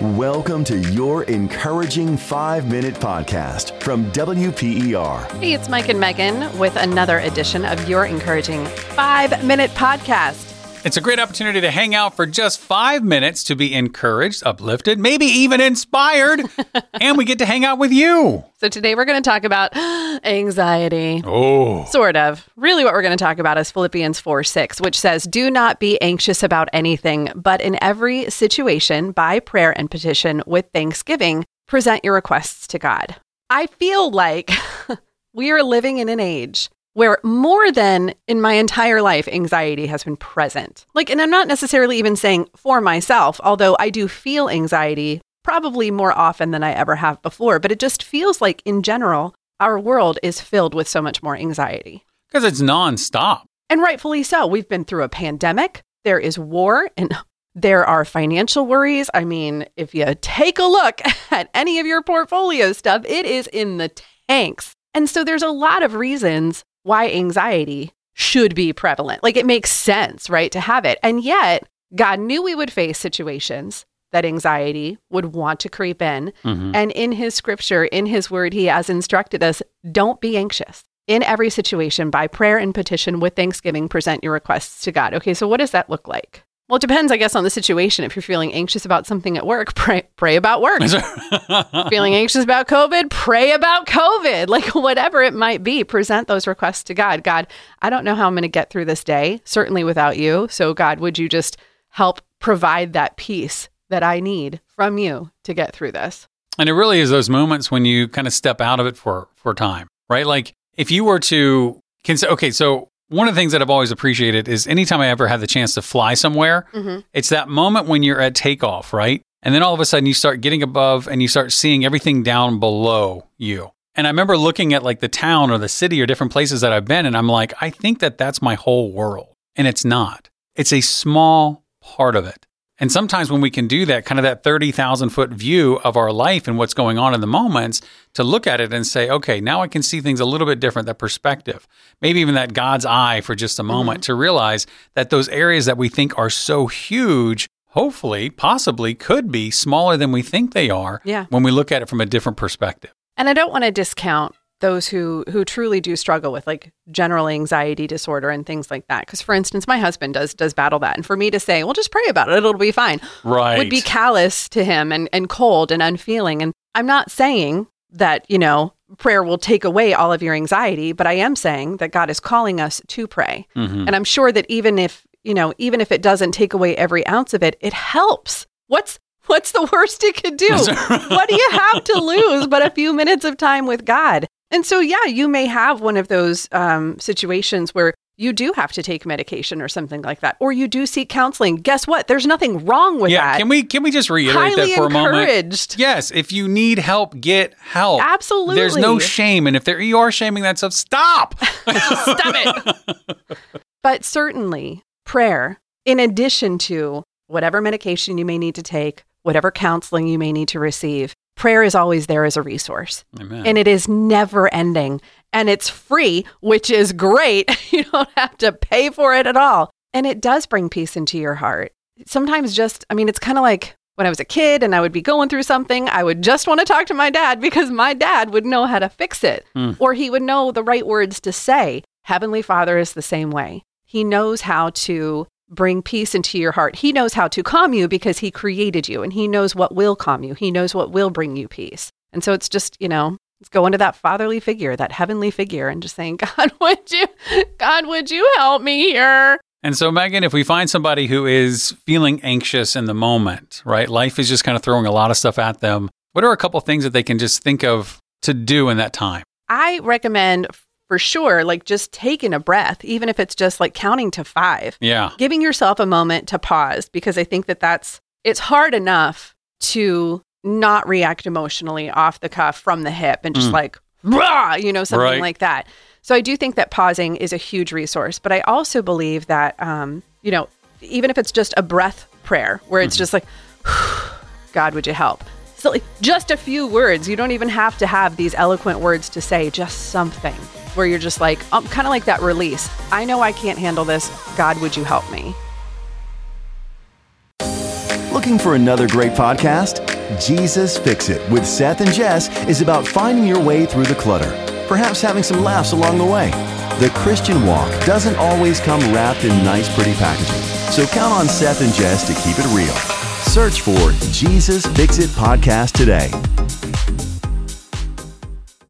Welcome to your encouraging five minute podcast from WPER. Hey, it's Mike and Megan with another edition of your encouraging five minute podcast. It's a great opportunity to hang out for just five minutes to be encouraged, uplifted, maybe even inspired. and we get to hang out with you. So, today we're going to talk about anxiety. Oh. Sort of. Really, what we're going to talk about is Philippians 4 6, which says, Do not be anxious about anything, but in every situation, by prayer and petition with thanksgiving, present your requests to God. I feel like we are living in an age where more than in my entire life, anxiety has been present. Like, and I'm not necessarily even saying for myself, although I do feel anxiety probably more often than I ever have before, but it just feels like in general, our world is filled with so much more anxiety. Because it's nonstop. And rightfully so. We've been through a pandemic, there is war, and there are financial worries. I mean, if you take a look at any of your portfolio stuff, it is in the tanks. And so there's a lot of reasons why anxiety should be prevalent. Like it makes sense, right, to have it. And yet, God knew we would face situations that anxiety would want to creep in. Mhm. And in his scripture, in his word, he has instructed us don't be anxious. In every situation, by prayer and petition with thanksgiving, present your requests to God. Okay, so what does that look like? Well, it depends, I guess, on the situation. If you're feeling anxious about something at work, pray, pray about work feeling anxious about COVID, pray about COVID. Like whatever it might be, present those requests to God. God, I don't know how I'm going to get through this day, certainly without you. So, God, would you just help provide that peace that I need from you to get through this? And it really is those moments when you kind of step out of it for for time, right? Like if you were to consider, okay, so one of the things that I've always appreciated is anytime I ever had the chance to fly somewhere, mm-hmm. it's that moment when you're at takeoff, right? And then all of a sudden you start getting above and you start seeing everything down below you. And I remember looking at like the town or the city or different places that I've been, and I'm like, I think that that's my whole world. And it's not. It's a small part of it. And sometimes when we can do that, kind of that 30,000 foot view of our life and what's going on in the moments, to look at it and say, okay, now I can see things a little bit different, that perspective, maybe even that God's eye for just a moment mm-hmm. to realize that those areas that we think are so huge, hopefully, possibly could be smaller than we think they are Yeah. when we look at it from a different perspective. And I don't want to discount those who who truly do struggle with like general anxiety disorder and things like that because for instance my husband does does battle that and for me to say well just pray about it it'll be fine Right. would be callous to him and, and cold and unfeeling. And I'm not saying that, you know, prayer will take away all of your anxiety, but I am saying that God is calling us to pray. Mhm. And I'm sure that even if, you know, even if it doesn't take away every ounce of it, it helps. What's what's the worst it could do? what do you have to lose but a few minutes of time with God? And so, yeah, you may have one of those um, situations where you do have to take medication or something like that, or you do seek counseling. Guess what? There's nothing wrong with yeah, that. can we can we just reiterate Highly that for a moment? encouraged. Yes, if you need help, get help. Absolutely. There's no shame, and if there you are shaming that stuff, stop. Stop it. but certainly, prayer, in addition to whatever medication you may need to take, whatever counseling you may need to receive, prayer is always there as a resource. Amen. And it is never ending. And it's free, which is great. You don't have to pay for it at all. And it does bring peace into your heart. Sometimes just, I mean, it's kind of like when I was a kid and I would be going through something, I would just want to talk to my dad because my dad would know how to fix it hmm. or he would know the right words to say. Heavenly Father is the same way. He knows how to bring peace into your heart. He knows how to calm you because he created you and he knows what will calm you. He knows what will bring you peace. And so it's just, you know, it's going to that fatherly figure, that heavenly figure, and just saying, God, would you, God, would you help me here? And so, Megan, if we find somebody who is feeling anxious in the moment, right? Life is just kind of throwing a lot of stuff at them. What are a couple things that they can just think of to do in that time? I recommend for sure, like just taking a breath, even if it's just like counting to five. Yeah. giving yourself a moment to pause because I think that that's it's hard enough to not react emotionally off the cuff from the hip and just like rah, you know something Right. like that. So I do think that pausing is a huge resource, but I also believe that um, you know even if it's just a breath prayer where it's just like God would you help. So like just a few words. You don't even have to have these eloquent words to say, just something where you're just like, um, kind of like that release. I know I can't handle this. God, would you help me? Looking for another great podcast? Jesus Fix It with Seth and Jess is about finding your way through the clutter, perhaps having some laughs along the way. The Christian walk doesn't always come wrapped in nice, pretty packaging, so count on Seth and Jess to keep it real. Search for Jesus Fix It podcast today